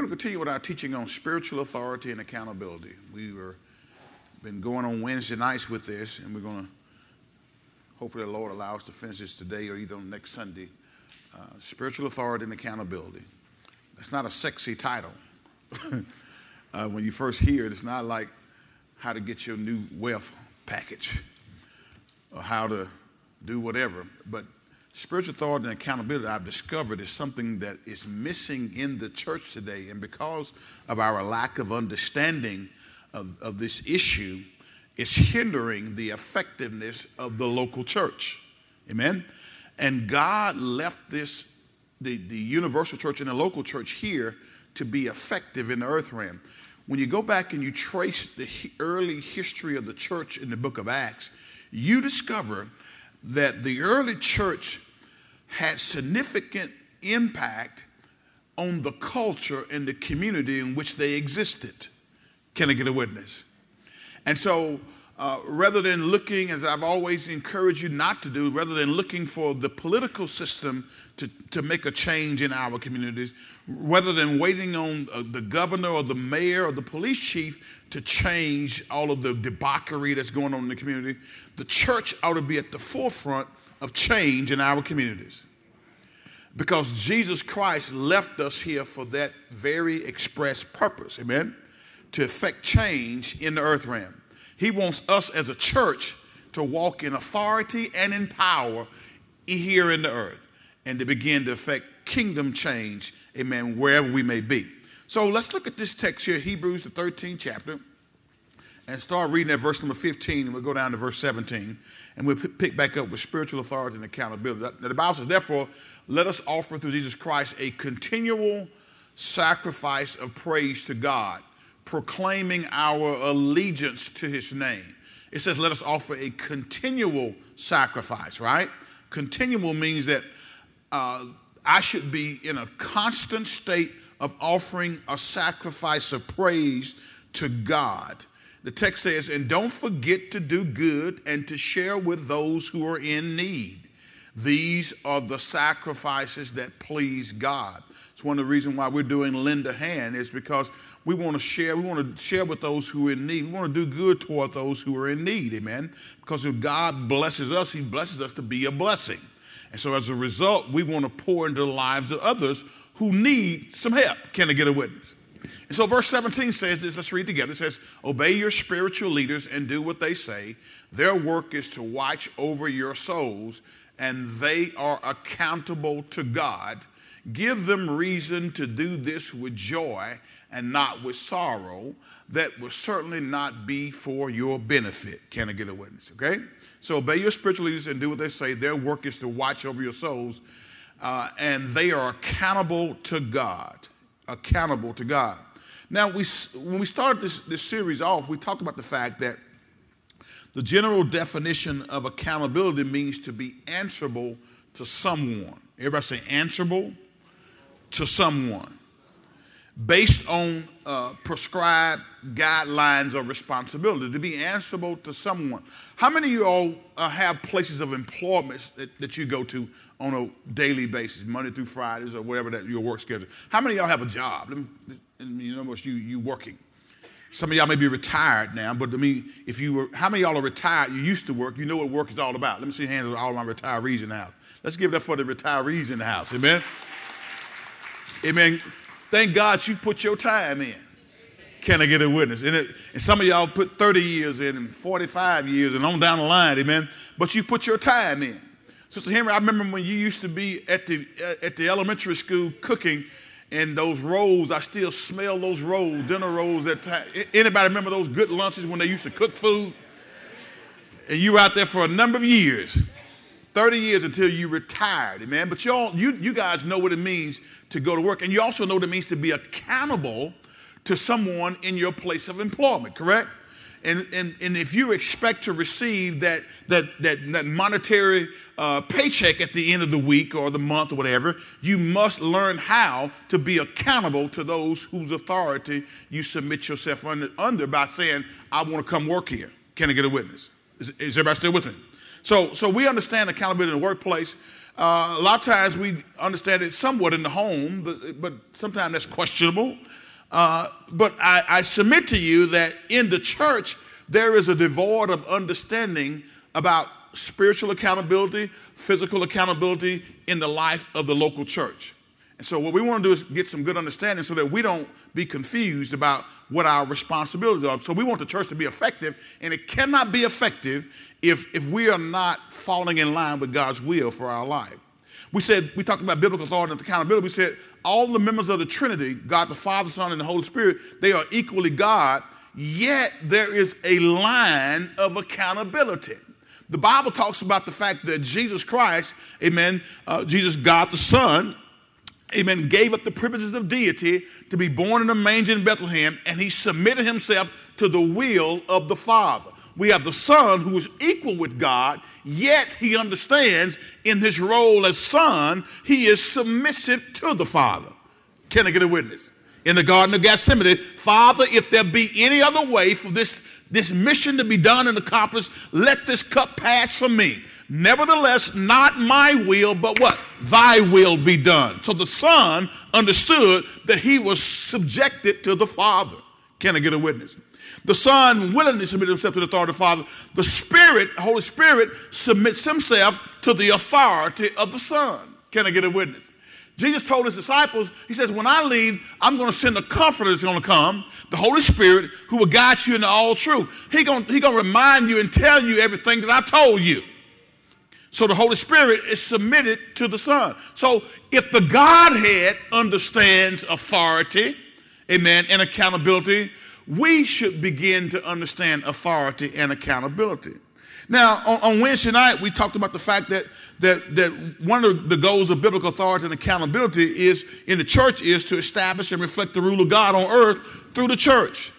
going to continue with our teaching on spiritual authority and accountability. We were been going on Wednesday nights with this, and we're going to hopefully the Lord allow us to finish this today or either on next Sunday. Uh, spiritual authority and accountability. That's not a sexy title. uh, when you first hear it, it's not like how to get your new wealth package or how to do whatever. But spiritual authority and accountability, I've discovered, is something that is missing in the church today. And because of our lack of understanding of, of this issue, it's hindering the effectiveness of the local church. Amen? And God left this, the, the universal church and the local church here to be effective in the earth realm. When you go back and you trace the early history of the church in the book of Acts, you discover that the early church had significant impact on the culture and the community in which they existed. Can I get a witness? And so, uh, rather than looking, as I've always encouraged you not to do, rather than looking for the political system to, to make a change in our communities, rather than waiting on uh, the governor or the mayor or the police chief to change all of the debauchery that's going on in the community, the church ought to be at the forefront of change in our communities. Because Jesus Christ left us here for that very express purpose. Amen? To effect change in the earth realm. He wants us as a church to walk in authority and in power here in the earth and to begin to effect kingdom change, amen, wherever we may be. So let's look at this text here, Hebrews, the 13th chapter, and start reading at verse number 15, and we'll go down to verse 17, and we'll pick back up with spiritual authority and accountability. The Bible says, therefore, let us offer through Jesus Christ a continual sacrifice of praise to God proclaiming our allegiance to his name. It says, let us offer a continual sacrifice, right? Continual means that uh, I should be in a constant state of offering a sacrifice of praise to God. The text says, and don't forget to do good and to share with those who are in need. These are the sacrifices that please God. It's one of the reasons why we're doing Lend a Hand is because we want to share, we want to share with those who are in need. We want to do good toward those who are in need, amen. Because if God blesses us, He blesses us to be a blessing. And so as a result, we want to pour into the lives of others who need some help. Can I get a witness? And so verse 17 says this, let's read together. It says, Obey your spiritual leaders and do what they say. Their work is to watch over your souls, and they are accountable to God. Give them reason to do this with joy and not with sorrow. That will certainly not be for your benefit. Can I get a witness? Okay? So obey your spiritual leaders and do what they say. Their work is to watch over your souls, uh, and they are accountable to God. Accountable to God. Now, we, when we started this, this series off, we talked about the fact that the general definition of accountability means to be answerable to someone. Everybody say answerable to someone based on uh, prescribed guidelines of responsibility to be answerable to someone. How many of you all uh, have places of employment that, that, you go to on a daily basis, Monday through Fridays or whatever that your work schedule? How many of y'all have a job? Let Me, you know, most you you working. Some of y'all may be retired now, but I mean, if you were, how many of y'all are retired? You used to work. You know what work is all about. Let me see hands of all my retirees in the house. Let's give it up for the retirees in the house. Amen. Amen. Thank God you put your time in. Can I get a witness? And, it, and, some of y'all put 30 years in and 45 years and on down the line, amen. But you put your time in. Sister Henry, I remember when you used to be at the, uh, at the elementary school cooking and those rolls, I still smell those rolls, dinner rolls that time. Anybody remember those good lunches when they used to cook food? And you were out there for a number of years. 30 years until you retired, amen. But y'all, you, you guys know what it means to go to work, and you also know what it means to be accountable to someone in your place of employment, correct? And, and, and if you expect to receive that, that, that, that monetary uh, paycheck at the end of the week or the month or whatever, you must learn how to be accountable to those whose authority you submit yourself under, under by saying, I want to come work here. Can I get a witness? Is, is everybody still with me? So, so we understand accountability in the workplace. Uh, a lot of times we understand it somewhat in the home, but, but sometimes that's questionable. Uh, but I, I submit to you that in the church, there is a devoid of understanding about spiritual accountability, physical accountability in the life of the local church. And so, what we want to do is get some good understanding so that we don't be confused about what our responsibilities are. So, we want the church to be effective, and it cannot be effective if, if we are not falling in line with God's will for our life. We said, we talked about biblical authority and accountability. We said all the members of the Trinity, God the Father, Son, and the Holy Spirit, they are equally God, yet there is a line of accountability. The Bible talks about the fact that Jesus Christ, amen, uh, Jesus, God the Son, amen, gave up the privileges of deity to be born in a manger in Bethlehem, and he submitted himself to the will of the Father. We have the Son who is equal with God, yet he understands in his role as Son, he is submissive to the Father. Can I get a witness? In the Garden of Gethsemane, Father, if there be any other way for this this mission to be done and accomplished. Let this cup pass from me. Nevertheless, not my will, but what? Thy will be done. So the Son understood that he was subjected to the Father. Can I get a witness? The Son willingly submitted himself to the authority of the Father. The Spirit, Holy Spirit, submits himself to the authority of the Son. Can I get a witness? Jesus told his disciples, he says, when I leave, I'm going to send a comforter that's going to come, the Holy Spirit, who will guide you into all truth. He's going he to remind you and tell you everything that I've told you. So the Holy Spirit is submitted to the Son. So if the Godhead understands authority, amen, and accountability, we should begin to understand authority and accountability. Now, on, on Wednesday night, we talked about the fact that that, that one of the goals of biblical authority and accountability is in the church is to establish and reflect the rule of God on earth through the church.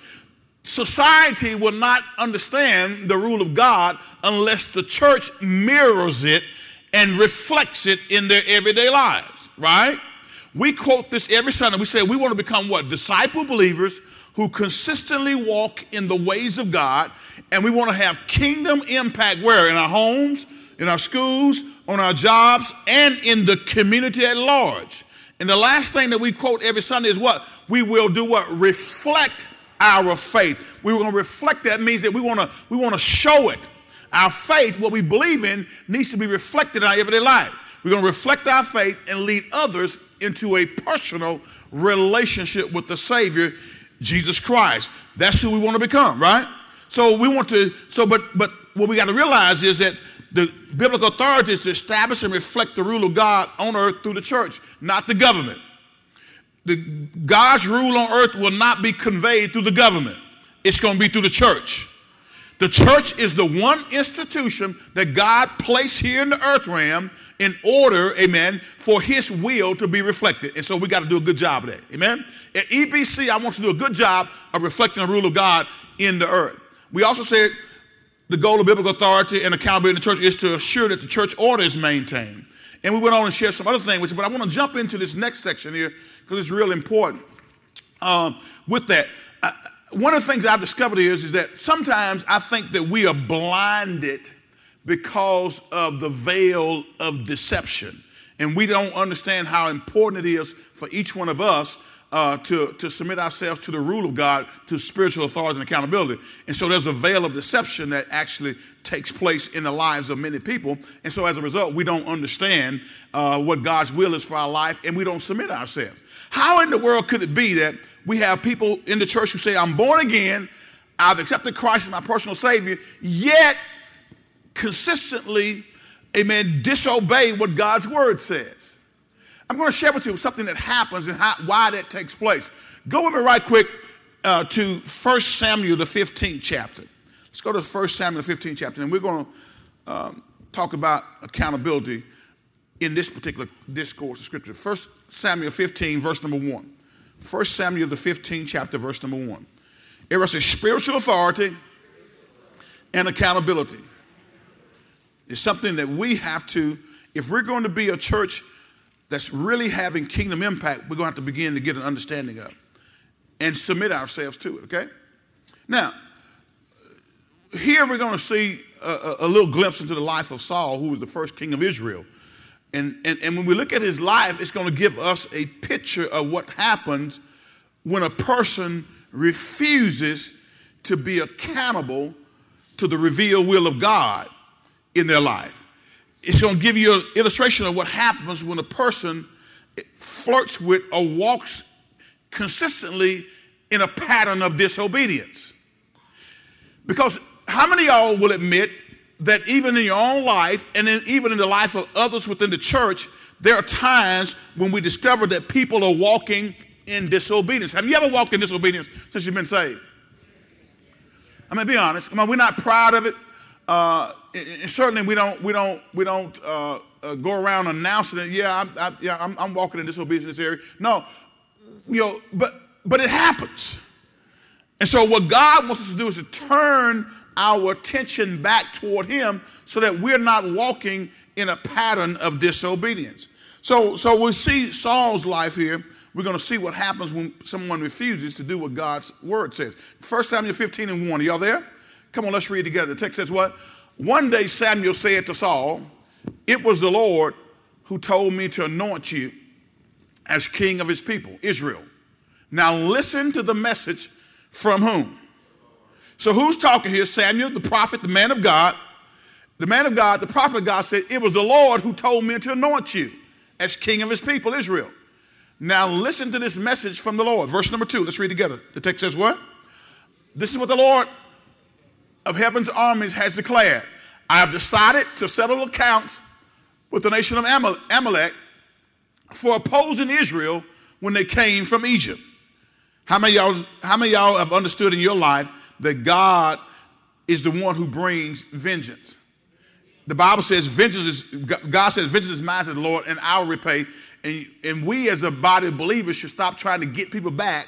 Society will not understand the rule of God unless the church mirrors it and reflects it in their everyday lives, right? We quote this every Sunday. We say we want to become what? Disciple believers who consistently walk in the ways of God, and we want to have kingdom impact where? In our homes, in our schools, on our jobs, and in the community at large. And the last thing that we quote every Sunday is what? We will do what? Reflect our faith. We want to reflect that means that we want to we want to show it. Our faith, what we believe in, needs to be reflected in our everyday life. We're going to reflect our faith and lead others into a personal relationship with the Savior, Jesus Christ. That's who we want to become, right? So we want to, so but but what we got to realize is that the biblical authority is to establish and reflect the rule of God on earth through the church, not the government. The, God's rule on earth will not be conveyed through the government. It's going to be through the church. The church is the one institution that God placed here in the earth realm in order, amen, for his will to be reflected. And so we got to do a good job of that. Amen. At EBC, I want to do a good job of reflecting the rule of God in the earth. We also said the goal of biblical authority and accountability in the church is to assure that the church order is maintained. And we went on and shared some other things but I want to jump into this next section here because it's real important. Um, with that, I, one of the things I've discovered is, is that sometimes I think that we are blinded because of the veil of deception. And we don't understand how important it is for each one of us uh, to, to submit ourselves to the rule of God, to spiritual authority and accountability. And so there's a veil of deception that actually takes place in the lives of many people. And so as a result, we don't understand uh, what God's will is for our life and we don't submit ourselves. How in the world could it be that we have people in the church who say, I'm born again, I've accepted Christ as my personal Savior, yet consistently, amen, disobey what God's word says? I'm going to share with you something that happens and how, why that takes place. Go with me right quick uh, to 1 Samuel, the 15th chapter. Let's go to 1 Samuel, the 15th chapter, and we're going to um, talk about accountability in this particular discourse of Scripture. 1 Samuel 15, verse number 1. 1 Samuel, the 15th chapter, verse number 1. It a spiritual authority and accountability. It's something that we have to, if we're going to be a church that's really having kingdom impact, we're going to have to begin to get an understanding of and submit ourselves to it, okay? Now, here we're going to see a, a, little glimpse into the life of Saul, who was the first king of Israel. And, and, and when we look at his life, it's going to give us a picture of what happens when a person refuses to be accountable to the revealed will of God in their life. It's going to give you an illustration of what happens when a person flirts with or walks consistently in a pattern of disobedience. Because how many of y'all will admit that even in your own life and even in the life of others within the church, there are times when we discover that people are walking in disobedience. Have you ever walked in disobedience since you've been saved? I mean, be honest. I mean, we're not proud of it. Uh, certainly, we don't, we don't, we don't uh, uh, go around announcing it. Yeah, I'm, I, yeah, I'm, I'm walking in disobedience area. No, you know, but but it happens. And so, what God wants us to do is to turn our attention back toward Him so that we're not walking in a pattern of disobedience. So, so we see Saul's life here. We're going to see what happens when someone refuses to do what God's word says. 1 Samuel 15 and 1. Are y'all there? Come on, let's read together. The text says what? One day Samuel said to Saul, It was the Lord who told me to anoint you as king of his people, Israel. Now listen to the message from whom? So who's talking here? Samuel, the prophet, the man of God. The man of God, the prophet of God said, It was the Lord who told me to anoint you as king of his people, Israel. Now listen to this message from the Lord. Verse number two, let's read together. The text says what? This is what the Lord of heaven's armies has declared. I have decided to settle accounts with the nation of Amalek for opposing Israel when they came from Egypt. How many y'all, how many y'all have understood in your life that God is the one who brings vengeance. The Bible says vengeance is, God says vengeance is mine, says the Lord, and I'll repay. And, and we as a body of believers should stop trying to get people back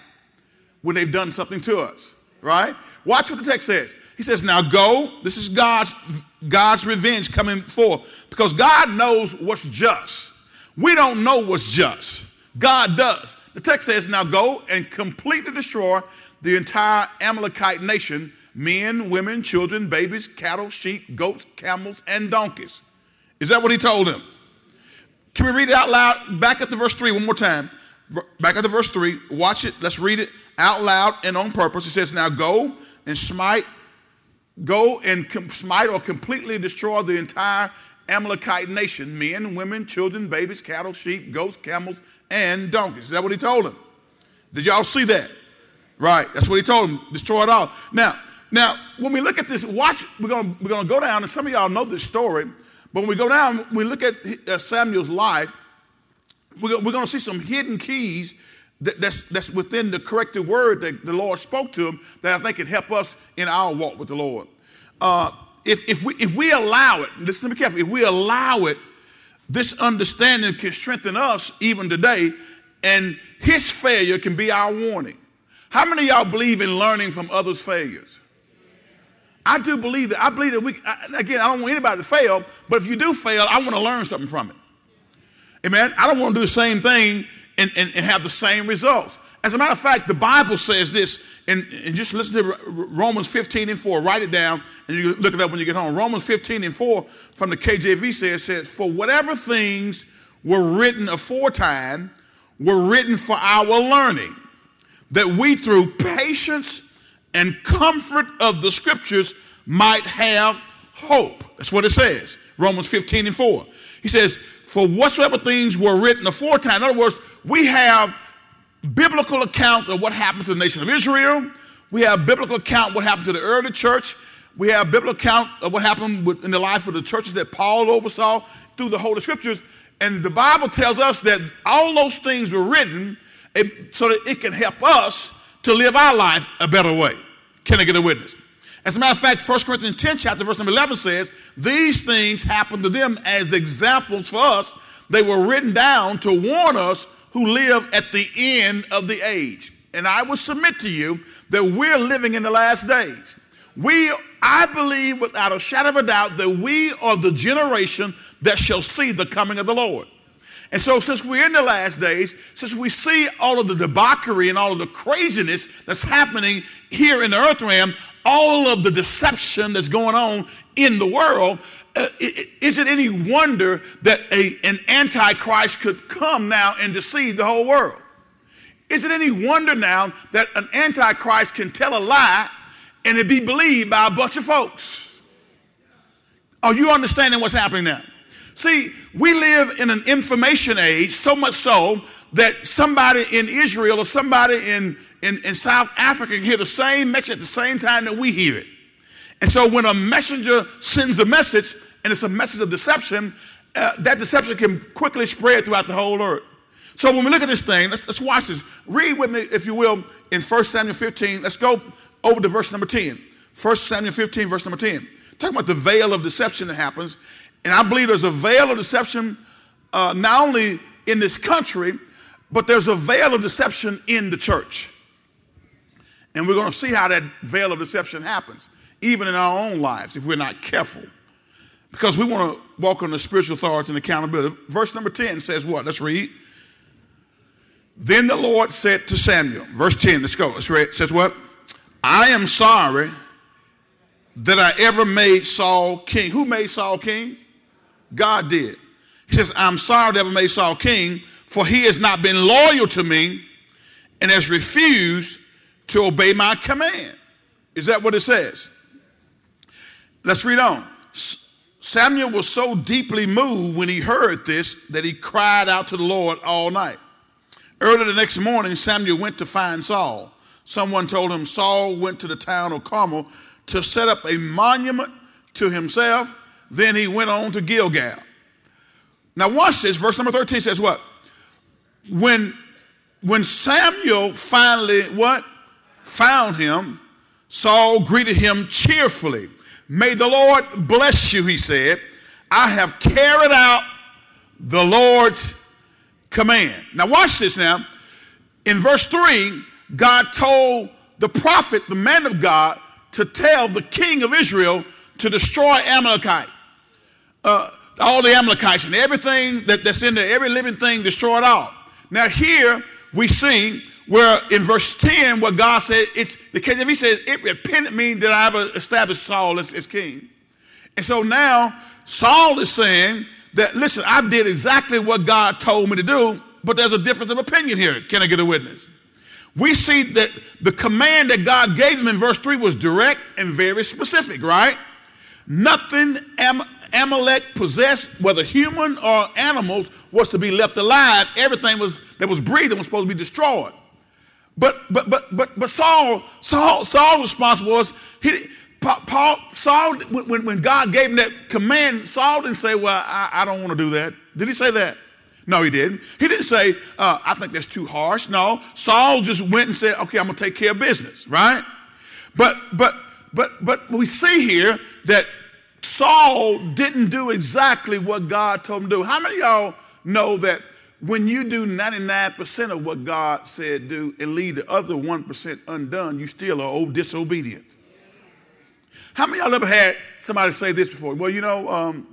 when they've done something to us, right? Watch what the text says. He says, now go. This is God's, God's revenge coming forth because God knows what's just. We don't know what's just. God does. The text says, now go and completely destroy the entire Amalekite nation men, women, children, babies, cattle, sheep, goats, camels, and donkeys. Is that what he told them? Can we read it out loud? Back up to verse 3 one more time. Back up to verse 3. Watch it. Let's read it out loud and on purpose. It says, Now go and smite, go and com- smite or completely destroy the entire Amalekite nation men, women, children, babies, cattle, sheep, goats, camels, and donkeys. Is that what he told them? Did y'all see that? Right. That's what he told them. Destroy it all. Now, now, when we look at this, watch, we're going we're gonna go down, and some of y'all know this story, but when we go down, we look at uh, Samuel's life, we're, we're going to see some hidden keys that, that's, that's within the corrected word that the Lord spoke to him that I think can help us in our walk with the Lord. Uh, if, if, we, if we allow it, listen to me carefully, if we allow it, this understanding can strengthen us even today, and his failure can be our warning. How many y'all believe in learning from others' failures? I do believe that. I believe that we, again, I don't want anybody to fail, but if you do fail, I want to learn something from it. Amen. I don't want to do the same thing and, and, and have the same results. As a matter of fact, the Bible says this, and, and, just listen to Romans 15 and 4. Write it down, and you look it up when you get home. Romans 15 and 4 from the KJV says, says, For whatever things were written aforetime were written for our learning that we through patience and comfort of the scriptures might have hope. That's what it says. Romans 15 and 4. He says, For whatsoever things were written aforetime, in other words, we have biblical accounts of what happened to the nation of Israel. We have biblical account what happened to the early church. We have biblical account of what happened in the life of the churches that Paul oversaw through the Holy Scriptures. And the Bible tells us that all those things were written so that it can help us to live our life a better way. Can I get a witness? As a matter of fact, 1 Corinthians 10, chapter verse number 11 says, These things happened to them as examples for us. They were written down to warn us who live at the end of the age. And I will submit to you that we're living in the last days. We, I believe without a shadow of a doubt, that we are the generation that shall see the coming of the Lord. And so, since we're in the last days, since we see all of the debauchery and all of the craziness that's happening here in the earth realm, all of the deception that's going on in the world, uh, is it any wonder that a, an antichrist could come now and deceive the whole world? Is it any wonder now that an antichrist can tell a lie and it be believed by a bunch of folks? Are you understanding what's happening now? See, we live in an information age, so much so that somebody in Israel or somebody in, in, in South Africa can hear the same message at the same time that we hear it. And so when a messenger sends a message and it's a message of deception, uh, that deception can quickly spread throughout the whole earth. So when we look at this thing, let's, let's watch this. Read with me, if you will, in 1 Samuel 15. Let's go over to verse number 10. 1 Samuel 15, verse number 10. Talking about the veil of deception that happens. And I believe there's a veil of deception uh, not only in this country, but there's a veil of deception in the church. And we're going to see how that veil of deception happens, even in our own lives, if we're not careful. Because we want to walk on the spiritual authority and accountability. Verse number 10 says what? Let's read. Then the Lord said to Samuel, verse 10, let's go. Let's read. It says what? I am sorry that I ever made Saul king. Who made Saul king? God did. He says, I'm sorry I ever made Saul king, for he has not been loyal to me and has refused to obey my command. Is that what it says? Let's read on. Samuel was so deeply moved when he heard this that he cried out to the Lord all night. Early the next morning, Samuel went to find Saul. Someone told him Saul went to the town of Carmel to set up a monument to himself. Then he went on to Gilgal. Now, watch this. Verse number 13 says what? When, when Samuel finally what? Found him, Saul greeted him cheerfully. May the Lord bless you, he said. I have carried out the Lord's command. Now, watch this now. In verse 3, God told the prophet, the man of God, to tell the king of Israel to destroy Amalekite. Uh, all the Amalekites and everything that, that's in there, every living thing, destroyed all. Now, here we see where in verse 10, where God said, it's because if he says, it repented me that I ever established Saul as, as king. And so now Saul is saying, that, listen, I did exactly what God told me to do, but there's a difference of opinion here. Can I get a witness? We see that the command that God gave him in verse 3 was direct and very specific, right? Nothing Am- Amalek possessed, whether human or animals, was to be left alive. Everything was that was breathing was supposed to be destroyed. But but but but but Saul Saul Saul's response was he Paul, Saul, when, when God gave him that command, Saul didn't say, Well, I, I don't want to do that. Did he say that? No, he didn't. He didn't say, uh, I think that's too harsh. No, Saul just went and said, Okay, I'm to take care of business, right? But, but, but, but we see here that Saul didn't do exactly what God told him to do. How many y'all know that when you do 99% of what God said do and leave the other 1% undone, you still are disobedient? How many y'all ever had somebody say this before? Well, you know, um,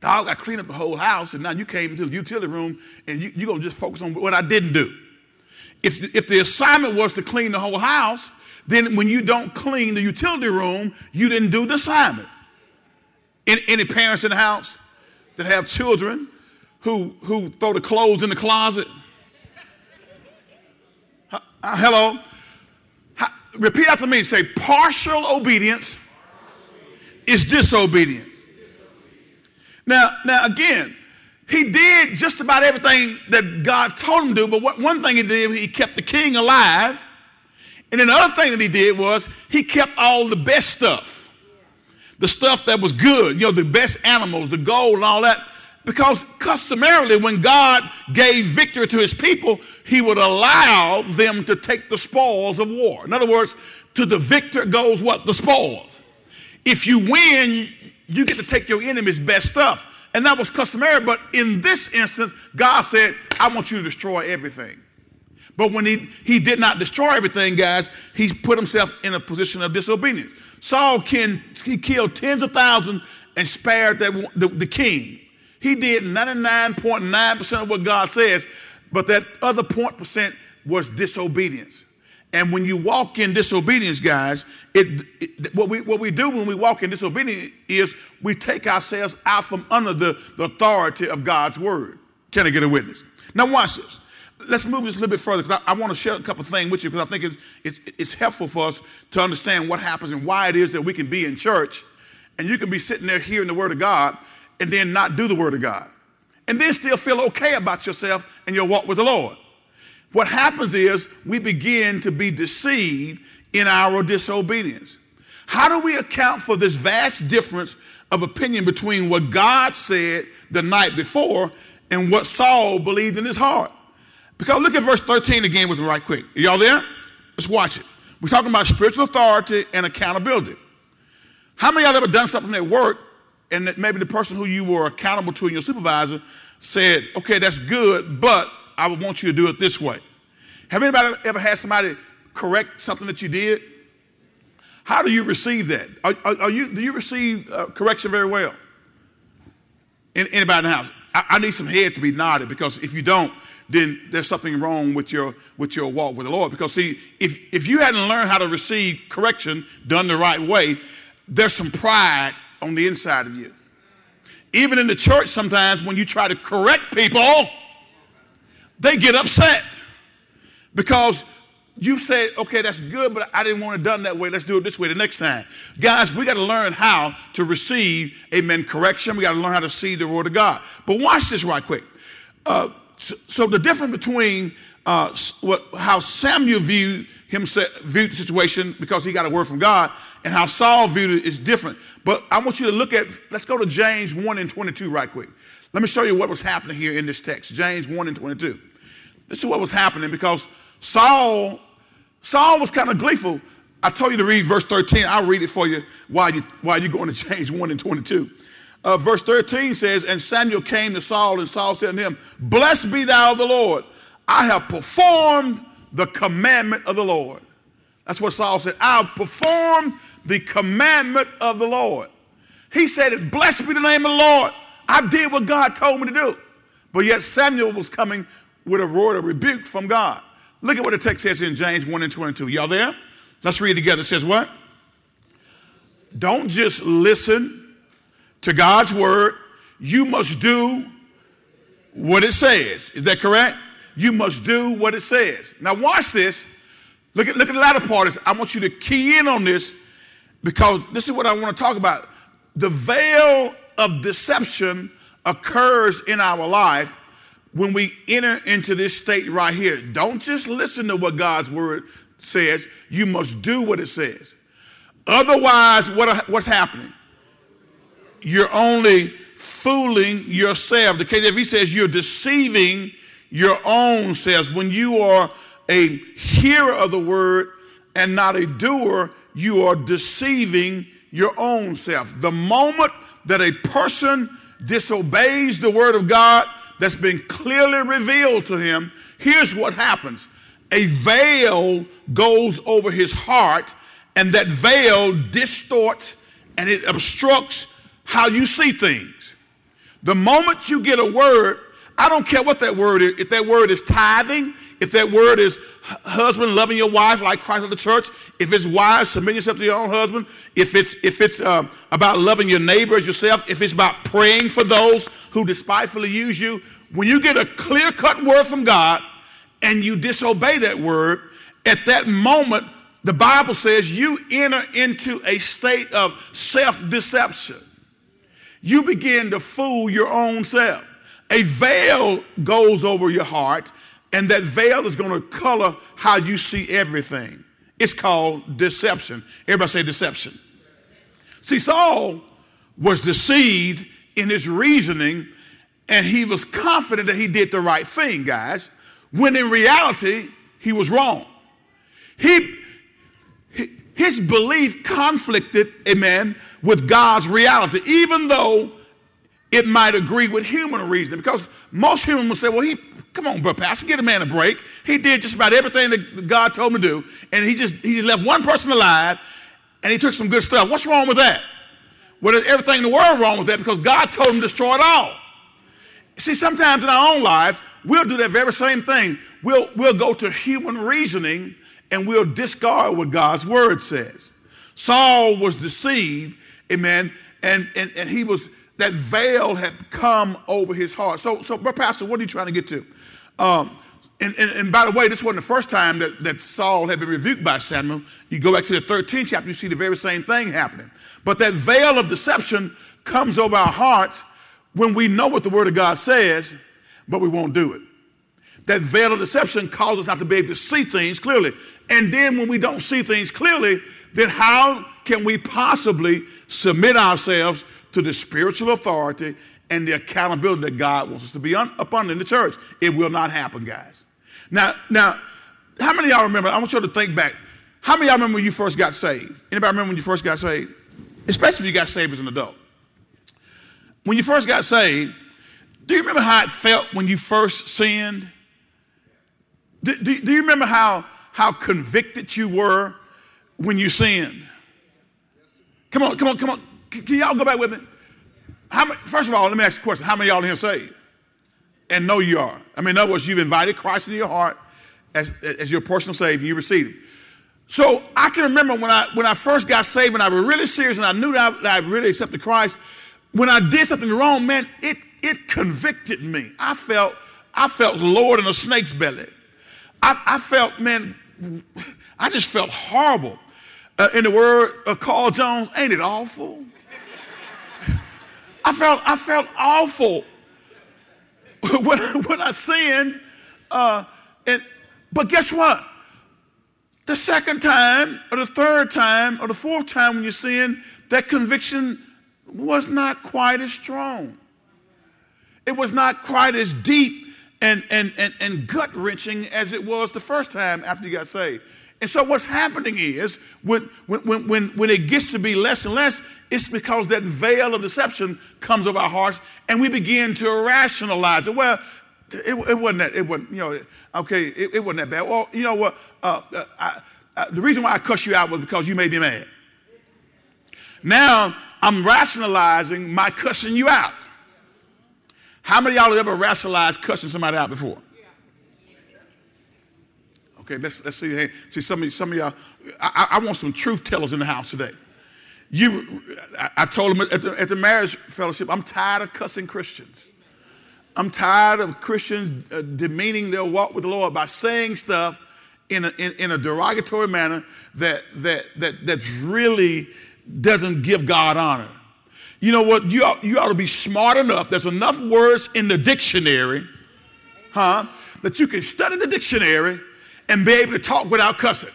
dog, I cleaned up the whole house, and now you came into the utility room, and you, you're going to just focus on what I didn't do. If, if the assignment was to clean the whole house, then when you don't clean the utility room, you didn't do the assignment. Any, any parents in the house that have children who, who throw the clothes in the closet? Uh, hello? repeat after me. Say, partial obedience is disobedience. Now, now again, he did just about everything that God told him to do, but what, one thing he did, he kept the king alive. And then the other thing that he did was he kept all the best stuff. The stuff that was good, you know, the best animals, the gold and all that. Because customarily, when God gave victory to his people, he would allow them to take the spoils of war. In other words, to the victor goes what? The spoils. If you win, you get to take your enemy's best stuff. And that was customary. But in this instance, God said, I want you to destroy everything. But when he, he did not destroy everything, guys, he put himself in a position of disobedience. Saul can, he killed tens of thousands and spared the, the, the king. He did 99.9% of what God says, but that other point percent was disobedience. And when you walk in disobedience, guys, it, it, what, we, what we do when we walk in disobedience is we take ourselves out from under the, the authority of God's word. Can I get a witness? Now, watch this. Let's move this a little bit further because I, I want to share a couple of things with you because I think it's, it's, it's helpful for us to understand what happens and why it is that we can be in church and you can be sitting there hearing the word of God and then not do the word of God and then still feel okay about yourself and your walk with the Lord. What happens is we begin to be deceived in our disobedience. How do we account for this vast difference of opinion between what God said the night before and what Saul believed in his heart? Because look at verse 13 again with me right quick. Are y'all there? Let's watch it. We're talking about spiritual authority and accountability. How many of y'all ever done something at work and that maybe the person who you were accountable to and your supervisor said, okay, that's good, but I would want you to do it this way. Have anybody ever had somebody correct something that you did? How do you receive that? Are, are, are you, do you receive uh, correction very well? anybody in the house? I, I need some head to be nodded because if you don't, then there's something wrong with your with your walk with the Lord. Because see, if if you hadn't learned how to receive correction done the right way, there's some pride on the inside of you. Even in the church, sometimes when you try to correct people, they get upset because you say, okay, that's good, but I didn't want it done that way. Let's do it this way the next time. Guys, we got to learn how to receive, amen, correction. We got to learn how to see the word of God. But watch this right quick. Uh, so, the difference between uh, what, how Samuel viewed himself, viewed the situation because he got a word from God, and how Saul viewed it is different. But I want you to look at, let's go to James 1 and 22 right quick. Let me show you what was happening here in this text. James 1 and 22. This is what was happening because Saul, Saul was kind of gleeful. I told you to read verse 13. I'll read it for you while you while you going to James 1 and 22. Uh, verse 13 says, And Samuel came to Saul, and Saul said to him, Blessed be thou the Lord. I have performed the commandment of the Lord. That's what Saul said. I'll perform the commandment of the Lord. He said, Blessed be the name of the Lord. I did what God told me to do. But yet Samuel was coming with a word of rebuke from God. Look at what the text says in James 1 and 22. Y'all there? Let's read together. It says what? Don't just listen to God's word. You must do what it says. Is that correct? You must do what it says. Now watch this. Look at, look at the latter part. I want you to key in on this because this is what I want to talk about. The veil of deception occurs in our life when we enter into this state right here. Don't just listen to what God's word says, you must do what it says. Otherwise, what, what's happening? You're only fooling yourself. The KJV says you're deceiving your own selves. When you are a hearer of the word and not a doer, you are deceiving your own self. The moment that a person disobeys the word of God that's been clearly revealed to him, here's what happens a veil goes over his heart, and that veil distorts and it obstructs how you see things. The moment you get a word, I don't care what that word is, if that word is tithing, if that word is husband loving your wife like Christ of the church, if it's wives submitting yourself to your own husband, if it's if it's um, about loving your neighbor as yourself, if it's about praying for those who despitefully use you, when you get a clear cut word from God and you disobey that word, at that moment the Bible says you enter into a state of self deception. You begin to fool your own self. A veil goes over your heart and that veil is going to color how you see everything. It's called deception. Everybody say deception. See, Saul was deceived in his reasoning, and he was confident that he did the right thing, guys, when in reality, he was wrong. He, his belief conflicted, amen, with God's reality, even though it might agree with human reasoning. Because most humans would say, well, he Come on, bro, Pastor, get a man a break. He did just about everything that God told him to do, and he just he left one person alive, and he took some good stuff. What's wrong with that? Well, there's everything in the world wrong with that because God told him to destroy it all. See, sometimes in our own lives, we'll do that very same thing. We'll, we'll go to human reasoning and we'll discard what God's word says. Saul was deceived, amen, and, and, and he was, that veil had come over his heart. So, so Pastor, what are you trying to get to? Um, and, and, and, by the way, this wasn't the first time that, that Saul had been rebuked by Samuel. You go back to the 13th chapter, you see the very same thing happening. But that veil of deception comes over our hearts when we know what the Word of God says, but we won't do it. That veil of deception causes us not to be able to see things clearly. And then when we don't see things clearly, then how can we possibly submit ourselves to the spiritual authority and the accountability that God wants us to be un- upon in the church? It will not happen, guys. Now, now, how many of y'all remember? I want you to think back. How many of y'all remember when you first got saved? Anybody remember when you first got saved? Especially if you got saved as an adult. When you first got saved, do you remember how it felt when you first sinned? Do, do, do you remember how, how convicted you were when you sinned? Come on, come on, come on. Can, y'all go back with me? Many, first of all, let me ask a question. How many y'all in here saved? And know you are. I mean, in other words, you've invited Christ into your heart as, as your personal Savior, you received Him. So I can remember when I when I first got saved and I was really serious and I knew that I, that I really accepted Christ. When I did something wrong, man, it it convicted me. I felt I felt Lord in a snake's belly. I, I felt, man, I just felt horrible. Uh, in the word of Carl Jones, ain't it awful? I felt I felt awful when, when I sinned. Uh, and but guess what? The second time, or the third time, or the fourth time when you sin, that conviction was not quite as strong. It was not quite as deep and, and, and, and gut wrenching as it was the first time after you got saved. And so what's happening is when, when, when, when it gets to be less and less, it's because that veil of deception comes over our hearts and we begin to rationalize it. Well, it, it wasn't that, it wasn't, you know, okay, it, it wasn't that bad. Well, you know what? Uh, uh, I, uh, the reason why I cuss you out was because you made me mad. Now I'm rationalizing my cussing you out. How many y'all have ever rationalized cussing somebody out before? Okay, let's, let's see. Hey, see, some of, some of y'all, I, I want some truth tellers in the house today. You, I, I told them at the, at the marriage fellowship, I'm tired of cussing Christians. I'm tired of Christians uh, demeaning their walk with the Lord by saying stuff in a, in, in, a derogatory manner that, that, that, that really doesn't give God honor. You know what? You ought, you ought to be smart enough. There's enough words in the dictionary, huh, that you can study the dictionary and be able to talk without cussing.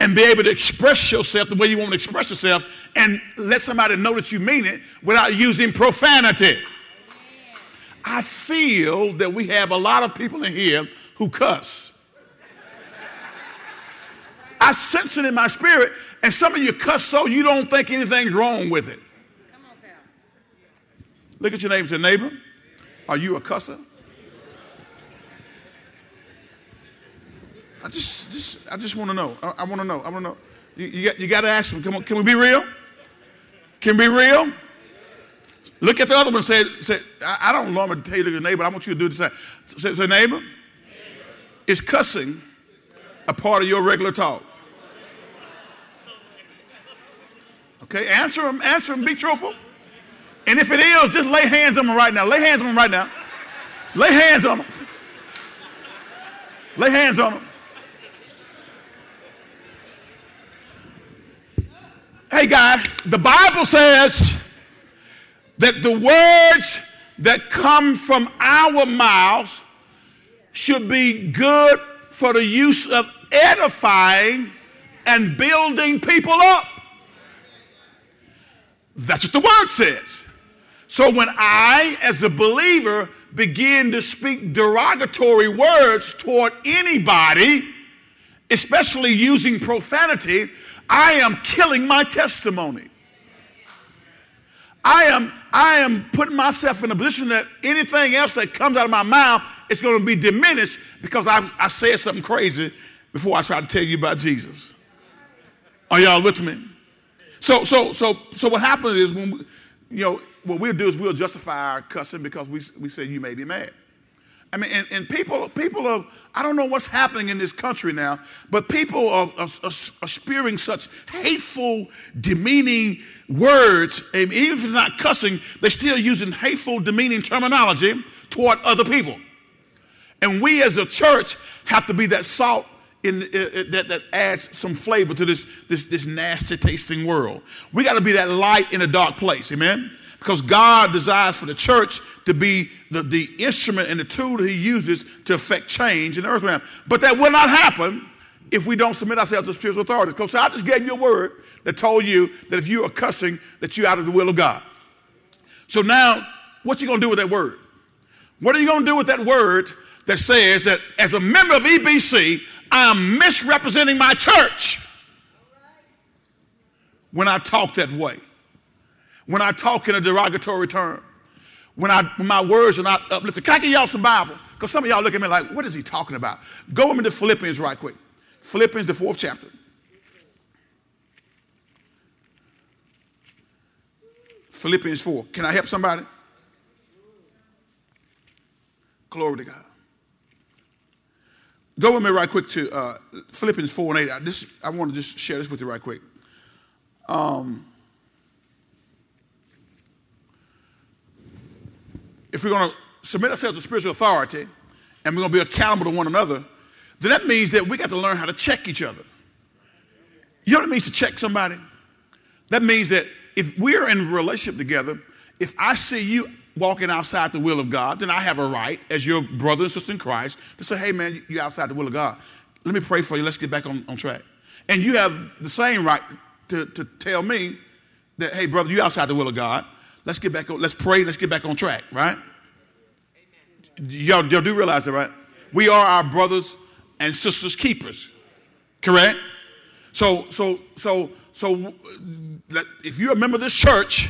And be able to express yourself the way you want to express yourself and let somebody know that you mean it without using profanity. I feel that we have a lot of people in here who cuss. I sense it in my spirit, and some of you cuss so you don't think anything's wrong with it. Look at your neighbor and neighbor, are you a cusser? I just, just I just want to know. I, I want to know. I want to know. You, you, got, you got to ask them. Come on, can we be real? Can we be real? Look at the other one say, say I, I don't normally tell you to your neighbor, I want you to do the same. Say, say neighbor, neighbor, is cussing a part of your regular talk? Okay, answer them, answer them, be truthful. And if it is, just lay hands on them right now. Lay hands on them right now. Lay hands on them. Lay hands on them. Hey, guys, the Bible says that the words that come from our mouths should be good for the use of edifying and building people up. That's what the word says. So when I, as a believer, begin to speak derogatory words toward anybody, especially using profanity, I am killing my testimony. I am, I am putting myself in a position that anything else that comes out of my mouth is going to be diminished because I, I said something crazy before I try to tell you about Jesus. Are y'all with me? So, so, so, so what happens is when we, you know, what we'll do is we'll justify our cussing because we, we say you may be mad. I mean, and, and people, people of, I don't know what's happening in this country now, but people are, are, are such hateful, demeaning words. And even if it's not cussing, they're still using hateful, demeaning terminology toward other people. And we as a church have to be that salt in, that, that adds some flavor to this, this, this nasty tasting world. We got to be that light in a dark place. Amen? Because God desires for the church to be the, the instrument and the tool that He uses to affect change in the earth realm. But that will not happen if we don't submit ourselves to spiritual authorities. Because I just gave you a word that told you that if you are cussing, that you're out of the will of God. So now, what you gonna do with that word? What are you gonna do with that word that says that as a member of EBC, I am misrepresenting my church when I talk that way? when I talk in a derogatory term, when, I, when my words are not uplifted. Can I give y'all some Bible? Because some of y'all look at me like, what is he talking about? Go with me to Philippians right quick. Philippians, the fourth chapter. Philippians 4. Can I help somebody? Glory to God. Go with me right quick to uh, Philippians 4 and 8. I, this, I want to just share this with you right quick. Um, if we're going to submit ourselves to spiritual authority and we're going to be accountable to one another, then that means that we got to learn how to check each other. You know what it means to check somebody? That means that if we're in a relationship together, if I see you walking outside the will of God, then I have a right, as your brother and sister in Christ, to say, hey man, you're outside the will of God. Let me pray for you. Let's get back on, on track. And you have the same right to, to tell me that, hey, brother, you're outside the will of God. Let's get back on, let's pray, let's get back on track, right? Y'all, y'all do realize that, right? We are our brothers and sisters keepers. Correct? So, so, so, so if you're a member of this church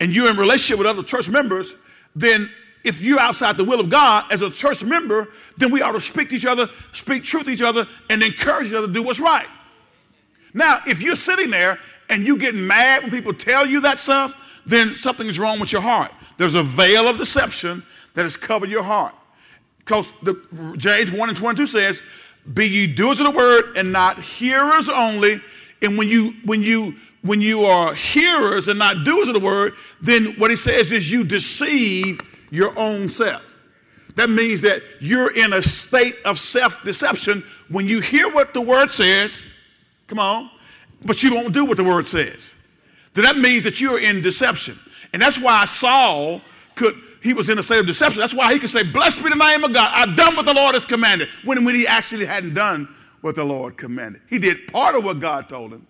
and you're in relationship with other church members, then if you're outside the will of God as a church member, then we ought to speak to each other, speak truth to each other, and encourage each other to do what's right. Now, if you're sitting there and you get mad when people tell you that stuff, then something is wrong with your heart. There's a veil of deception that has covered your heart. Because the, James 1 and 22 says, Be ye doers of the word and not hearers only. And when you when you when you are hearers and not doers of the word, then what he says is you deceive your own self. That means that you're in a state of self deception when you hear what the word says, come on, but you don't do what the word says then that means that you're in deception. And that's why Saul could, he was in a state of deception. That's why he could say, Blessed be the name of God. I've done what the Lord has commanded. When, when he actually hadn't done what the Lord commanded. He did part of what God told him,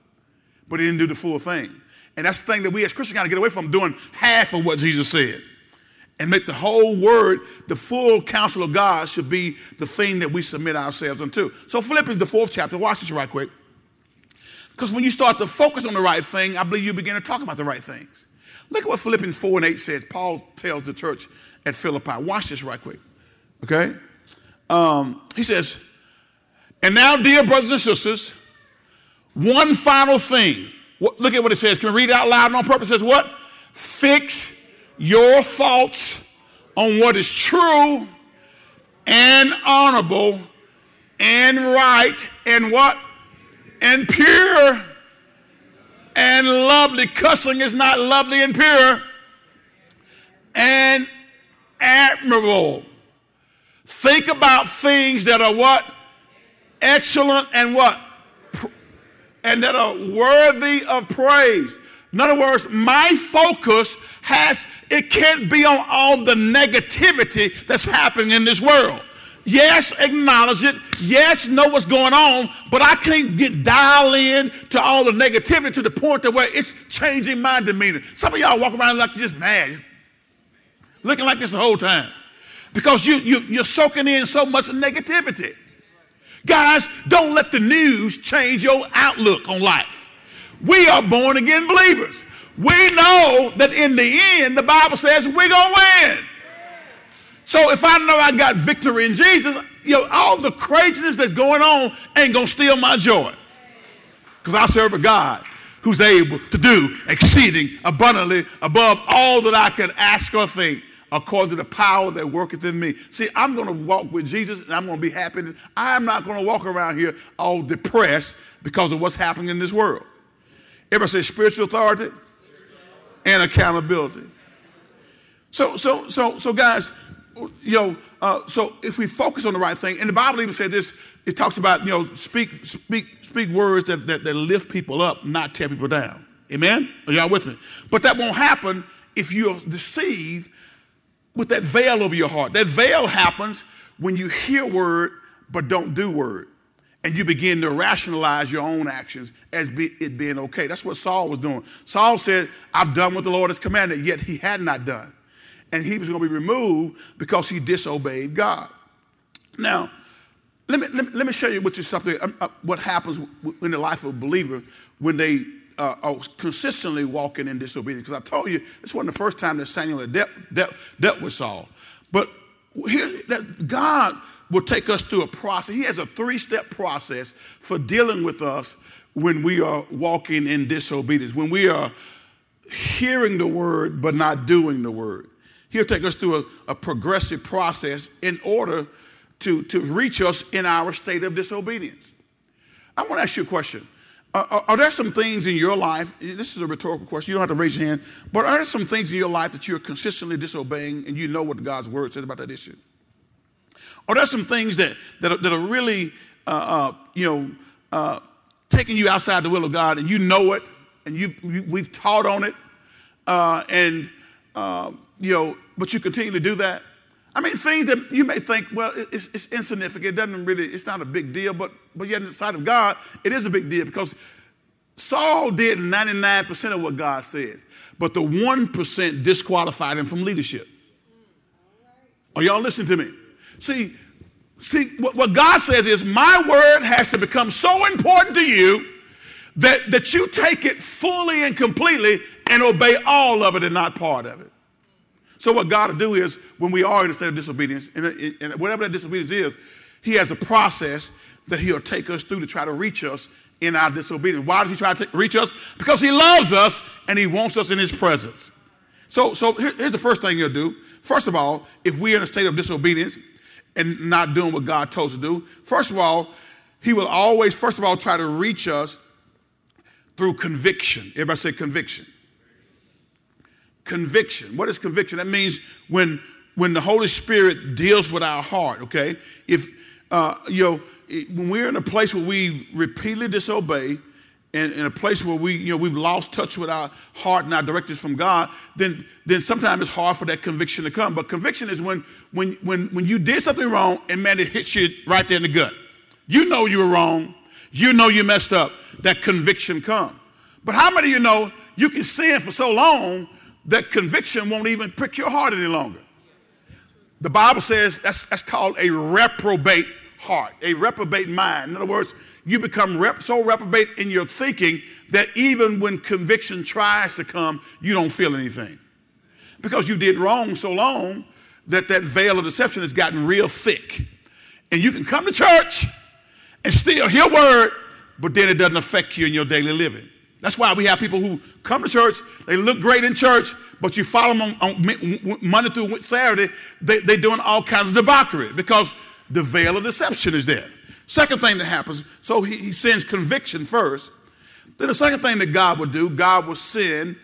but he didn't do the full thing. And that's the thing that we as Christians got to get away from doing half of what Jesus said. And make the whole word, the full counsel of God should be the thing that we submit ourselves unto. So Philippians, the fourth chapter, watch this right quick. Because when you start to focus on the right thing, I believe you begin to talk about the right things. Look at what Philippians 4 and 8 says. Paul tells the church at Philippi. Watch this right quick. Okay? Um, he says, And now, dear brothers and sisters, one final thing. Look at what it says. Can we read it out loud on purpose? It says what? Fix your thoughts on what is true and honorable and right and what? and pure and lovely. Cussing is not lovely and pure and admirable. Think about things that are what? Excellent and what? And that are worthy of praise. In other words, my focus has, it can't be on all the negativity that's happening in this world. Yes, acknowledge it. Yes, know what's going on, but I can't get dialed in to all the negativity to the point that where it's changing my demeanor. Some of y'all walk around like you're just mad, looking like this the whole time because you, you, you're soaking in so much negativity. Guys, don't let the news change your outlook on life. We are born again believers. We know that in the end, the Bible says we're going to win. So if I know I got victory in Jesus, you know, all the craziness that's going on ain't gonna steal my joy. Because I serve a God who's able to do exceeding abundantly above all that I can ask or think according to the power that worketh in me. See, I'm going to walk with Jesus and I'm going to be happy. I'm not going to walk around here all depressed because of what's happening in this world. Everybody say spiritual authority and accountability. So, so, so, so, guys, you know, uh, so if we focus on the right thing, and the Bible even said this, it talks about, you know, speak, speak, speak words that, that, that lift people up, not tear people down. Amen? Are y'all with me? But that won't happen if you're deceived with that veil over your heart. That veil happens when you hear word but don't do word. And you begin to rationalize your own actions as be, it being okay. That's what Saul was doing. Saul said, I've done what the Lord has commanded, yet he had not done. And he was going to be removed because he disobeyed God. Now, let me, let me, let me show you which is something, uh, uh, what happens in the life of a believer when they uh, are consistently walking in disobedience. Because I told you, this wasn't the first time that Samuel had dealt, dealt, dealt with Saul. But here, that God will take us through a process. He has a three step process for dealing with us when we are walking in disobedience, when we are hearing the word but not doing the word. He'll take us through a, a progressive process in order to, to reach us in our state of disobedience. I want to ask you a question. Uh, are there some things in your life? This is a rhetorical question. You don't have to raise your hand. But are there some things in your life that you're consistently disobeying and you know what God's word says about that issue? Are there some things that, that, are, that are really, uh, uh, you know, uh, taking you outside the will of God and you know it and you, you we've taught on it uh, and, uh, you know, but you continue to do that? I mean, things that you may think, well, it's, it's, insignificant. It doesn't really, it's not a big deal, but, but yet in the sight of God, it is a big deal because Saul did 99% of what God says, but the 1% disqualified him from leadership. Are y'all listening to me? See, see, what, what God says is, my word has to become so important to you that, that you take it fully and completely and obey all of it and not part of it. So what God will do is, when we are in a state of disobedience, and, and whatever that disobedience is, He has a process that He'll take us through to try to reach us in our disobedience. Why does He try to reach us? Because He loves us and He wants us in His presence. So, so here's the first thing He'll do. First of all, if we're in a state of disobedience and not doing what God told us to do, first of all, He will always, first of all, try to reach us through conviction. Everybody say conviction conviction. What is conviction? That means when when the Holy Spirit deals with our heart. Okay, if uh, you know when we're in a place where we repeatedly disobey, and in a place where we you know we've lost touch with our heart and our directives from God, then then sometimes it's hard for that conviction to come. But conviction is when when when when you did something wrong and man it hits you right there in the gut. You know you were wrong. You know you messed up. That conviction come. But how many of you know you can sin for so long that conviction won't even prick your heart any longer. The Bible says that's, that's called a reprobate heart, a reprobate mind. In other words, you become rep, so reprobate in your thinking that even when conviction tries to come, you don't feel anything. Because you did wrong so long that that veil of deception has gotten real thick. And you can come to church and still hear word, but then it doesn't affect you in your daily living. That's why we have people who come to church, they look great in church, but you follow them on, on Monday through Saturday, they, they're doing all kinds of debauchery because the veil of deception is there. Second thing that happens, so he, he sends conviction first. Then the second thing that God would do, God will send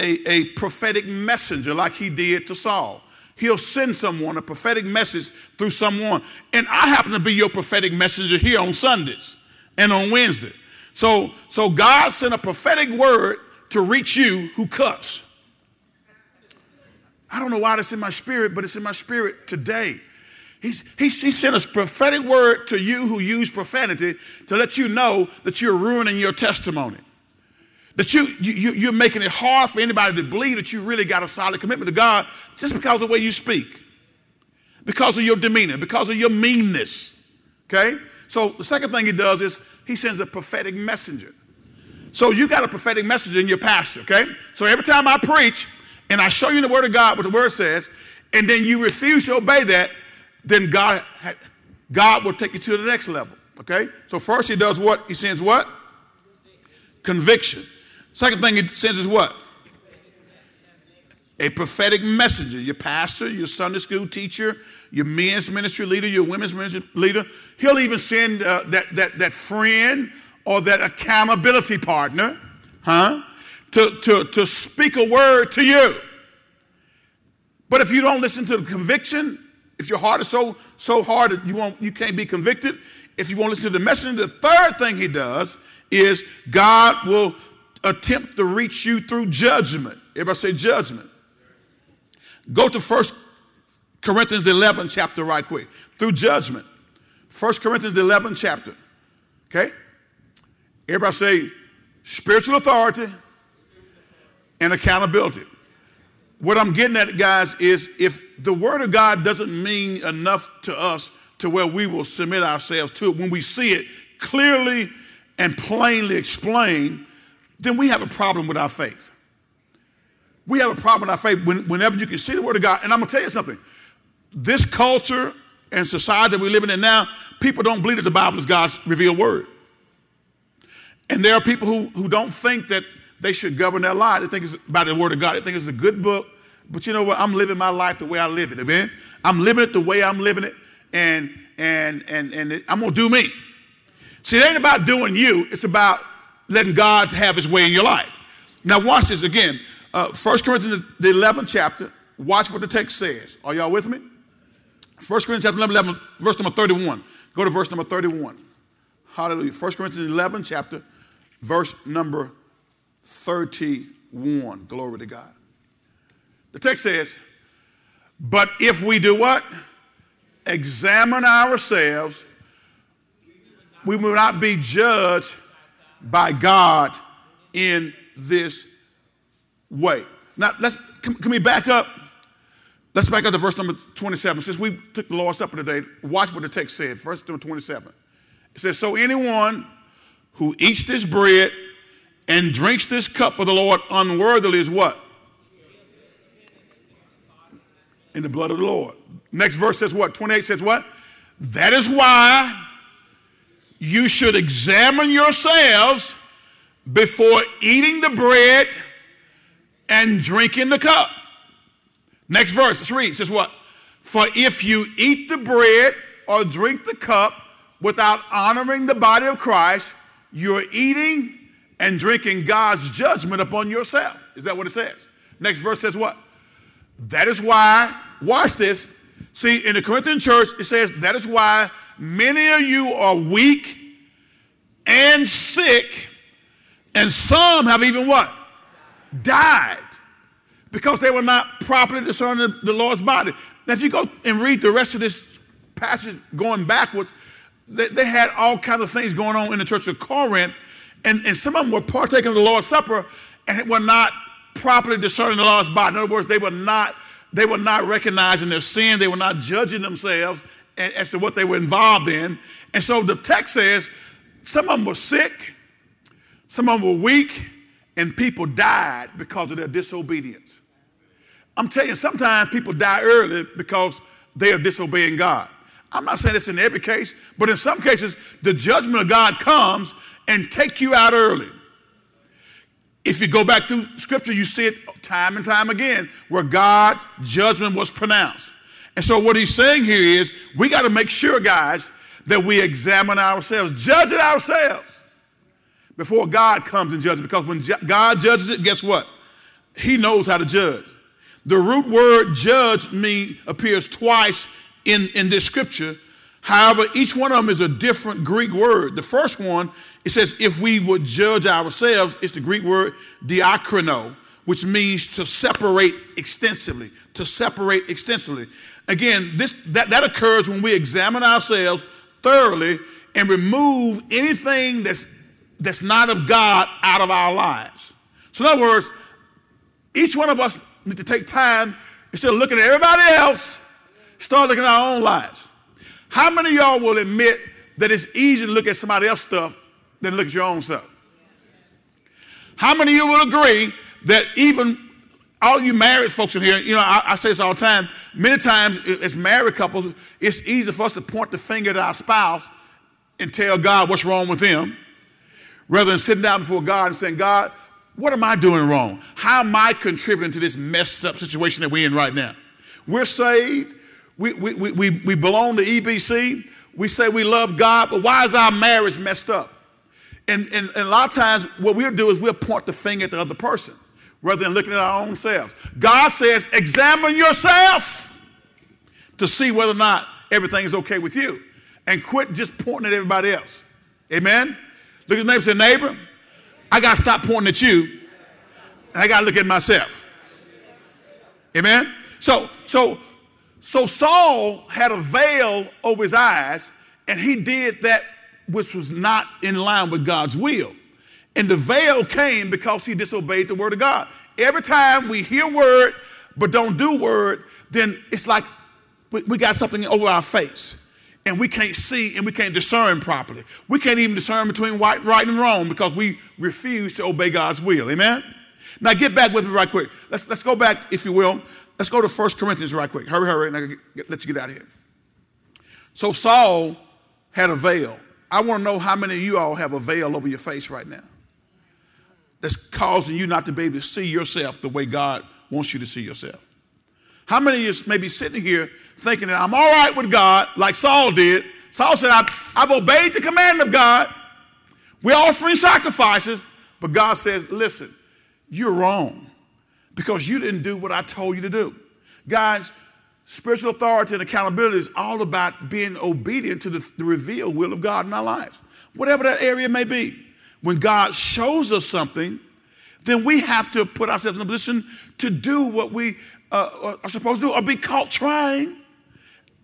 a, a prophetic messenger like he did to Saul. He'll send someone a prophetic message through someone. And I happen to be your prophetic messenger here on Sundays and on Wednesday. So, so God sent a prophetic word to reach you who cuss. I don't know why that's in my spirit, but it's in my spirit today. He's, he, he sent a prophetic word to you who use profanity to let you know that you're ruining your testimony. That you, you, you're making it hard for anybody to believe that you really got a solid commitment to God just because of the way you speak, because of your demeanor, because of your meanness. Okay? So the second thing he does is he sends a prophetic messenger. So you got a prophetic messenger in your pastor, okay? So every time I preach and I show you the word of God, what the word says, and then you refuse to obey that, then God, God will take you to the next level, okay? So first he does what? He sends what? Conviction. Second thing he sends is what? A prophetic messenger. Your pastor, your Sunday school teacher, your men's ministry leader, your women's ministry leader. He'll even send uh, that, that, that friend or that accountability partner, huh? To, to, to speak a word to you. But if you don't listen to the conviction, if your heart is so so hard that you won't you can't be convicted, if you won't listen to the message, the third thing he does is God will attempt to reach you through judgment. Everybody say judgment. Go to First Corinthians 11 chapter right quick. Through judgment. First Corinthians 11 chapter. Okay? Everybody say spiritual authority and accountability. What I'm getting at, guys, is if the word of God doesn't mean enough to us to where we will submit ourselves to it when we see it clearly and plainly explained, then we have a problem with our faith. We have a problem with our faith when, whenever you can see the word of God. And I'm going to tell you something this culture and society that we're living in now, people don't believe that the Bible is God's revealed word. And there are people who, who don't think that they should govern their lives. They think it's about the word of God. They think it's a good book. But you know what? I'm living my life the way I live it. Amen. I'm living it the way I'm living it, and and and and I'm gonna do me. See, it ain't about doing you. It's about letting God have His way in your life. Now, watch this again. Uh, 1 Corinthians, the 11th chapter. Watch what the text says. Are y'all with me? 1 Corinthians chapter 11, 11, verse number 31. Go to verse number 31. Hallelujah. 1 Corinthians 11 chapter, verse number 31. Glory to God. The text says, But if we do what? Examine ourselves, we will not be judged by God in this way. Now, let's, can, can we back up? Let's back up to verse number 27. Since we took the Lord's Supper today, watch what the text said. Verse number 27. It says, So anyone who eats this bread and drinks this cup of the Lord unworthily is what? In the blood of the Lord. Next verse says what? 28 says what? That is why you should examine yourselves before eating the bread and drinking the cup. Next verse, let's read. It says what? For if you eat the bread or drink the cup without honoring the body of Christ, you're eating and drinking God's judgment upon yourself. Is that what it says? Next verse says what? That is why, watch this. See, in the Corinthian church, it says, that is why many of you are weak and sick, and some have even what? Died because they were not properly discerning the Lord's body. Now, if you go and read the rest of this passage going backwards, they, they had all kinds of things going on in the church of Corinth and, and some of them were partaking of the Lord's Supper and were not properly discerning the Lord's body. In other words, they were not, they were not recognizing their sin, they were not judging themselves as to what they were involved in. And so the text says some of them were sick, some of them were weak, and people died because of their disobedience. I'm telling you, sometimes people die early because they are disobeying God. I'm not saying this in every case, but in some cases, the judgment of God comes and take you out early. If you go back through scripture, you see it time and time again where God's judgment was pronounced. And so, what he's saying here is we got to make sure, guys, that we examine ourselves, judge it ourselves before God comes and judges. Because when God judges it, guess what? He knows how to judge. The root word judge me appears twice in, in this scripture. However, each one of them is a different Greek word. The first one it says, if we would judge ourselves, it's the Greek word diakrino, which means to separate extensively, to separate extensively. Again, this, that, that occurs when we examine ourselves thoroughly and remove anything that's, that's not of God out of our lives. So, in other words, each one of us need to take time instead of looking at everybody else, start looking at our own lives. How many of y'all will admit that it's easier to look at somebody else's stuff than look at your own stuff. How many of you will agree that even all you married folks in here, you know, I, I, say this all the time. Many times, as married couples, it's easy for us to point the finger at our spouse and tell God what's wrong with them, rather than sitting down before God and saying, God, what am I doing wrong? How am I contributing to this messed up situation that we're in right now? We're saved. We, we, we, we we belong to EBC. We say we love God, but why is our marriage messed up? And, and, and a lot of times, what we'll do is we'll point the finger at the other person rather than looking at our own selves. God says, examine yourself to see whether or not everything is okay with you and quit just pointing at everybody else. Amen? Look at his neighbor say, neighbor, I got to stop pointing at you and I got to look at myself. Amen? So, so, so Saul had a veil over his eyes and he did that which was not in line with God's will. And the veil came because he disobeyed the word of God. Every time we hear word but don't do word, then it's like we, we got something over our face and we can't see and we can't discern properly. We can't even discern between right, right and wrong because we refuse to obey God's will. Amen? Now get back with me right quick. Let's, let's go back, if you will. Let's go to 1 Corinthians right quick. Hurry, hurry, and I get, let you get out of here. So Saul had a veil. I want to know how many of you all have a veil over your face right now that's causing you not to be able to see yourself the way God wants you to see yourself. How many of you may be sitting here thinking that I'm all right with God, like Saul did? Saul said, I've, I've obeyed the command of God. We're offering sacrifices. But God says, listen, you're wrong because you didn't do what I told you to do. Guys, Spiritual authority and accountability is all about being obedient to the, the revealed will of God in our lives, whatever that area may be. When God shows us something, then we have to put ourselves in a position to do what we uh, are supposed to do or be caught trying.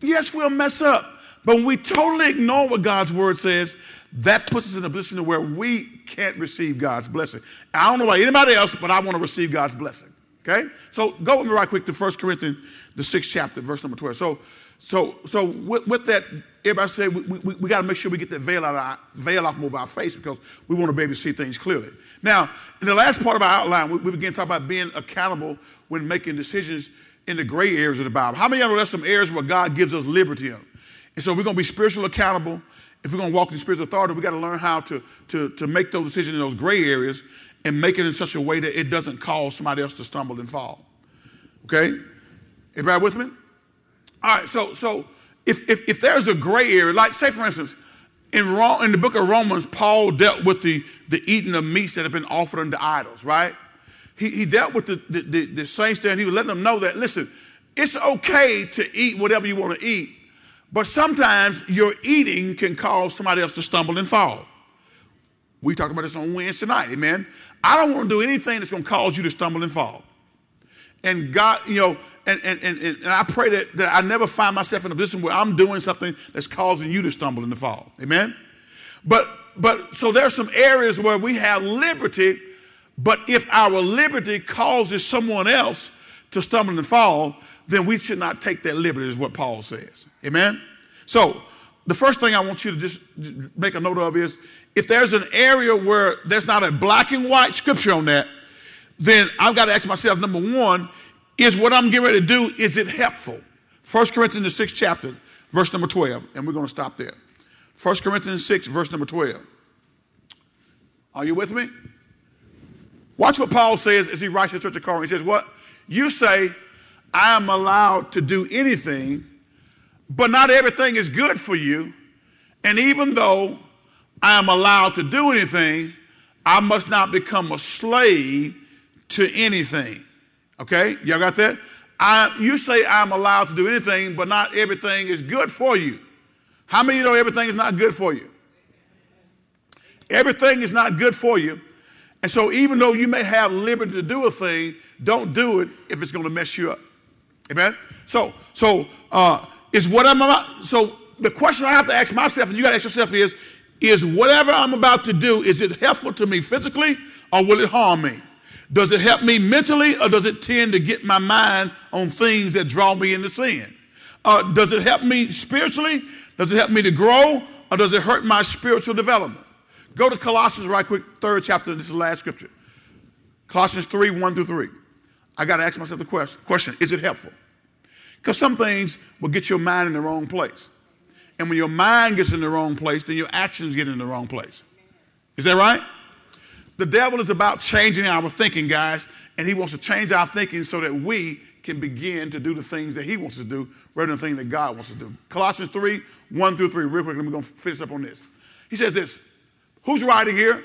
Yes, we'll mess up, but when we totally ignore what God's word says, that puts us in a position where we can't receive God's blessing. I don't know about anybody else, but I want to receive God's blessing. Okay? So go with me right quick to 1 Corinthians, the sixth chapter, verse number 12. So, so, so with, with that, everybody say we, we, we got to make sure we get that veil out of our, veil off of our face because we want to be able to see things clearly. Now, in the last part of our outline, we, we begin to talk about being accountable when making decisions in the gray areas of the Bible. How many of you know there's some areas where God gives us liberty in? And so we're going to be spiritual accountable. If we're going to walk in spiritual authority, we got to learn how to, to, to make those decisions in those gray areas and make it in such a way that it doesn't cause somebody else to stumble and fall. Okay? Everybody with me? All right, so so if, if, if there's a gray area, like say for instance, in, Rome, in the book of Romans, Paul dealt with the, the eating of meats that have been offered unto idols, right? He, he dealt with the, the, the, the saints there and he was letting them know that, listen, it's okay to eat whatever you want to eat, but sometimes your eating can cause somebody else to stumble and fall. We talked about this on Wednesday night, amen. I don't want to do anything that's going to cause you to stumble and fall. And God, you know, and, and, and, and I pray that, that I never find myself in a position where I'm doing something that's causing you to stumble and to fall. Amen? But but so there are some areas where we have liberty, but if our liberty causes someone else to stumble and fall, then we should not take that liberty, is what Paul says. Amen? So the first thing I want you to just make a note of is if there's an area where there's not a black and white scripture on that, then I've got to ask myself, number one, is what I'm getting ready to do, is it helpful? 1 Corinthians, the sixth chapter, verse number 12, and we're going to stop there. 1 Corinthians 6, verse number 12. Are you with me? Watch what Paul says as he writes to the church of Corinth. He says, What? You say, I am allowed to do anything, but not everything is good for you. And even though I am allowed to do anything, I must not become a slave to anything. Okay? Y'all got that? I, you say I'm allowed to do anything, but not everything is good for you. How many of you know everything is not good for you? Everything is not good for you. And so, even though you may have liberty to do a thing, don't do it if it's going to mess you up. Amen? So, so uh, is what I'm about. So, the question I have to ask myself, and you got to ask yourself, is is whatever I'm about to do, is it helpful to me physically or will it harm me? Does it help me mentally or does it tend to get my mind on things that draw me into sin? Uh, does it help me spiritually? Does it help me to grow or does it hurt my spiritual development? Go to Colossians right quick, third chapter. This is the last scripture. Colossians 3 1 through 3. I got to ask myself the question, question is it helpful? Because some things will get your mind in the wrong place. And when your mind gets in the wrong place, then your actions get in the wrong place. Is that right? The devil is about changing our thinking, guys, and he wants to change our thinking so that we can begin to do the things that he wants to do rather than the things that God wants to do. Colossians 3, 1 through 3, real quick, we're going to finish up on this. He says this Who's writing here?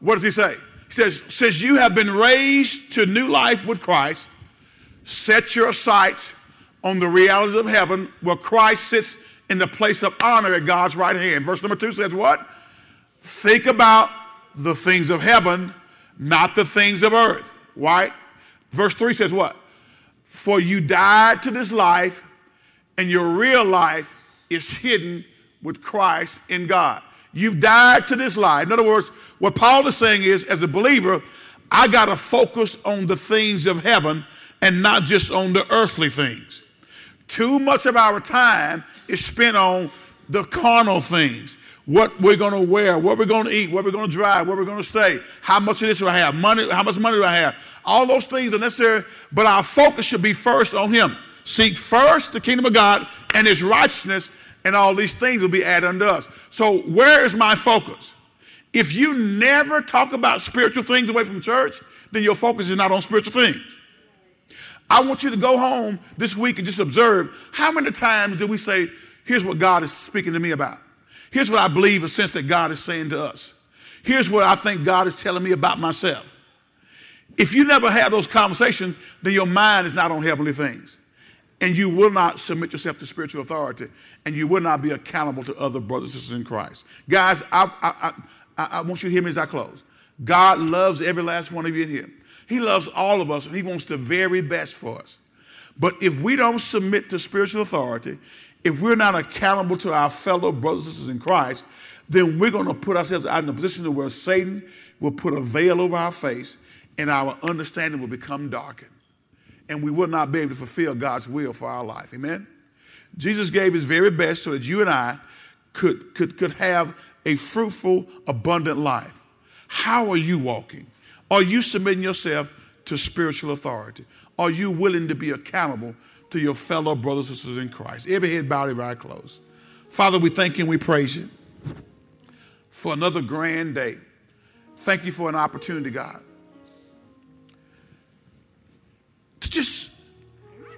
What does he say? He says, Since you have been raised to new life with Christ, set your sights on the realities of heaven where Christ sits in the place of honor at God's right hand. Verse number two says, What? Think about the things of heaven, not the things of earth. Right? Verse 3 says, What? For you died to this life, and your real life is hidden with Christ in God. You've died to this life. In other words, what Paul is saying is, as a believer, I got to focus on the things of heaven and not just on the earthly things. Too much of our time is spent on the carnal things. What we're going to wear, what we're going to eat, where we're going to drive, where we're going to stay, how much of this do I have, money, how much money do I have. All those things are necessary, but our focus should be first on Him. Seek first the kingdom of God and His righteousness, and all these things will be added unto us. So, where is my focus? If you never talk about spiritual things away from church, then your focus is not on spiritual things. I want you to go home this week and just observe how many times do we say, Here's what God is speaking to me about. Here's what I believe, a sense that God is saying to us. Here's what I think God is telling me about myself. If you never have those conversations, then your mind is not on heavenly things. And you will not submit yourself to spiritual authority. And you will not be accountable to other brothers and sisters in Christ. Guys, I, I, I, I want you to hear me as I close. God loves every last one of you in here. He loves all of us, and He wants the very best for us. But if we don't submit to spiritual authority, if we're not accountable to our fellow brothers and sisters in Christ, then we're going to put ourselves out in a position where Satan will put a veil over our face and our understanding will become darkened. And we will not be able to fulfill God's will for our life. Amen? Jesus gave his very best so that you and I could, could, could have a fruitful, abundant life. How are you walking? Are you submitting yourself to spiritual authority? Are you willing to be accountable to your fellow brothers and sisters in Christ? Every head bowed, every eye closed. Father, we thank you and we praise you for another grand day. Thank you for an opportunity, God, just